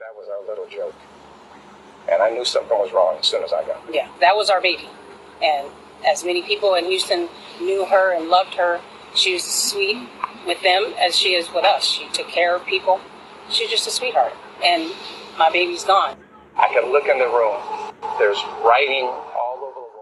That was our little joke. And I knew something was wrong as soon as I got there. Yeah, that was our baby. And as many people in Houston knew her and loved her, she was sweet with them as she is with us. She took care of people. She's just a sweetheart. And my baby's gone. I can look in the room. There's writing